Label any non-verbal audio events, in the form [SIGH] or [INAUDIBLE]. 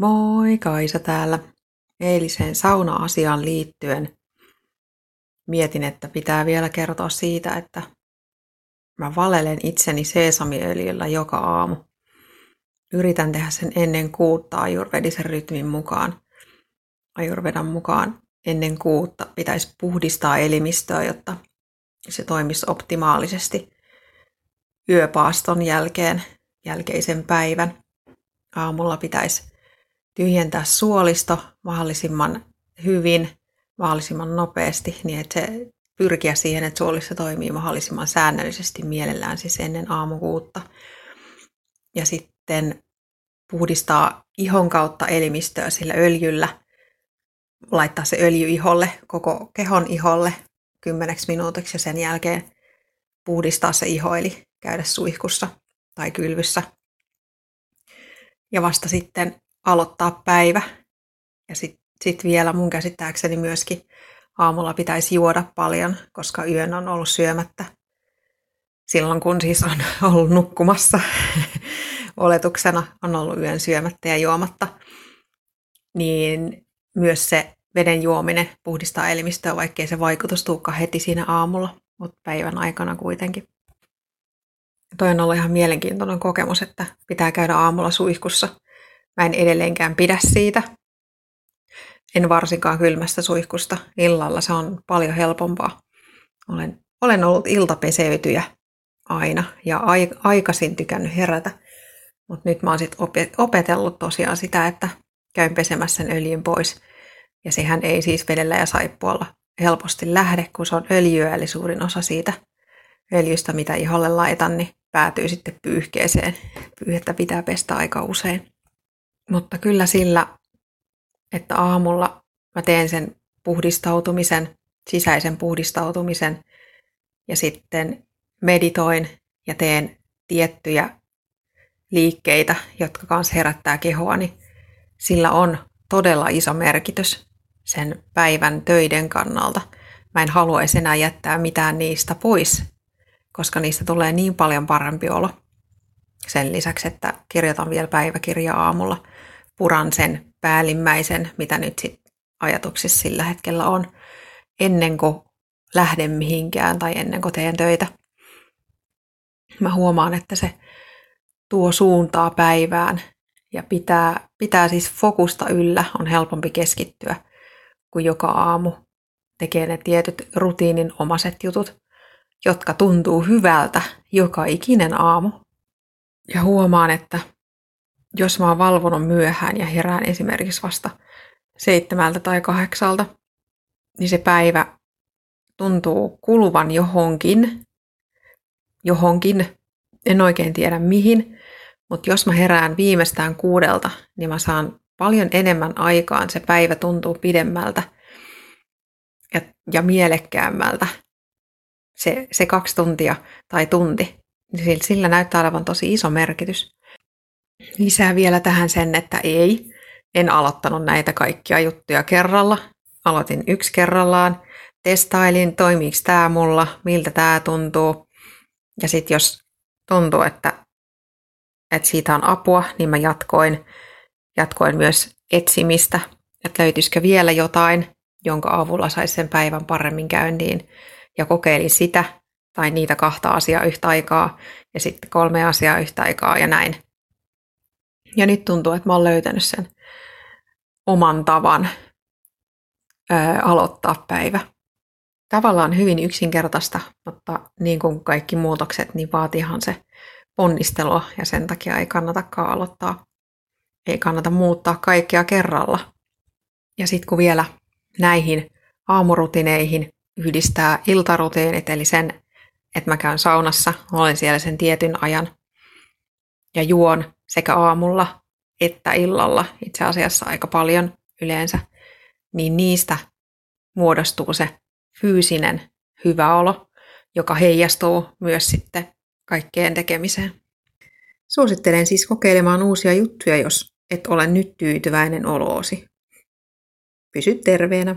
Moi, Kaisa täällä. Eiliseen sauna-asiaan liittyen mietin, että pitää vielä kertoa siitä, että mä valelen itseni seesamiöljyllä joka aamu. Yritän tehdä sen ennen kuutta ajurvedisen rytmin mukaan. Ajurvedan mukaan ennen kuutta pitäisi puhdistaa elimistöä, jotta se toimisi optimaalisesti yöpaaston jälkeen, jälkeisen päivän. Aamulla pitäisi tyhjentää suolisto mahdollisimman hyvin, mahdollisimman nopeasti, niin että se pyrkiä siihen, että suolisto toimii mahdollisimman säännöllisesti mielellään siis ennen aamukuutta. Ja sitten puhdistaa ihon kautta elimistöä sillä öljyllä, laittaa se öljy iholle, koko kehon iholle kymmeneksi minuutiksi ja sen jälkeen puhdistaa se iho, eli käydä suihkussa tai kylvyssä. Ja vasta sitten aloittaa päivä. Ja sitten sit vielä mun käsittääkseni myöskin aamulla pitäisi juoda paljon, koska yön on ollut syömättä. Silloin kun siis on [LAUGHS] ollut nukkumassa, [LAUGHS] oletuksena on ollut yön syömättä ja juomatta, niin myös se veden juominen puhdistaa elimistöä, vaikkei se vaikutus tuukka heti siinä aamulla, mutta päivän aikana kuitenkin. Toi on ollut ihan mielenkiintoinen kokemus, että pitää käydä aamulla suihkussa – Mä en edelleenkään pidä siitä. En varsinkaan kylmästä suihkusta. Illalla se on paljon helpompaa. Olen, olen ollut iltapeseytyjä aina ja aikaisin tykännyt herätä. Mutta nyt mä oon sit opetellut tosiaan sitä, että käyn pesemässä sen öljyn pois. Ja sehän ei siis vedellä ja saippualla helposti lähde, kun se on öljyä, eli suurin osa siitä öljystä, mitä iholle laitan, niin päätyy sitten pyyhkeeseen. Pyyhettä pitää pestä aika usein. Mutta kyllä sillä, että aamulla mä teen sen puhdistautumisen, sisäisen puhdistautumisen ja sitten meditoin ja teen tiettyjä liikkeitä, jotka kanssa herättää kehoani, niin sillä on todella iso merkitys sen päivän töiden kannalta. Mä en haluaisi enää jättää mitään niistä pois, koska niistä tulee niin paljon parempi olo. Sen lisäksi, että kirjoitan vielä päiväkirjaa aamulla, puran sen päällimmäisen, mitä nyt sit ajatuksissa sillä hetkellä on, ennen kuin lähden mihinkään tai ennen kuin teen töitä. Mä huomaan, että se tuo suuntaa päivään ja pitää, pitää siis fokusta yllä, on helpompi keskittyä, kuin joka aamu tekee ne tietyt rutiinin omaset jutut, jotka tuntuu hyvältä joka ikinen aamu. Ja huomaan, että jos mä oon valvonut myöhään ja herään esimerkiksi vasta seitsemältä tai kahdeksalta, niin se päivä tuntuu kuluvan johonkin, johonkin, en oikein tiedä mihin, mutta jos mä herään viimeistään kuudelta, niin mä saan paljon enemmän aikaan, se päivä tuntuu pidemmältä ja, ja mielekkäämmältä. Se, se kaksi tuntia tai tunti, niin sillä näyttää olevan tosi iso merkitys. Lisää vielä tähän sen, että ei, en aloittanut näitä kaikkia juttuja kerralla. Aloitin yksi kerrallaan, testailin, toimiiko tämä mulla, miltä tämä tuntuu. Ja sitten jos tuntuu, että, että siitä on apua, niin mä jatkoin, jatkoin myös etsimistä, että löytyisikö vielä jotain, jonka avulla saisi sen päivän paremmin käyntiin. Ja kokeilin sitä tai niitä kahta asiaa yhtä aikaa ja sitten kolme asiaa yhtä aikaa ja näin. Ja nyt tuntuu, että mä oon löytänyt sen oman tavan ää, aloittaa päivä. Tavallaan hyvin yksinkertaista, mutta niin kuin kaikki muutokset, niin vaatiihan se ponnistelua ja sen takia ei kannatakaan aloittaa. Ei kannata muuttaa kaikkea kerralla. Ja sitten kun vielä näihin aamurutineihin yhdistää iltarutiinit, eli sen, että mä käyn saunassa, olen siellä sen tietyn ajan ja juon sekä aamulla että illalla, itse asiassa aika paljon yleensä, niin niistä muodostuu se fyysinen hyvä olo, joka heijastuu myös sitten kaikkeen tekemiseen. Suosittelen siis kokeilemaan uusia juttuja, jos et ole nyt tyytyväinen oloosi. Pysy terveenä.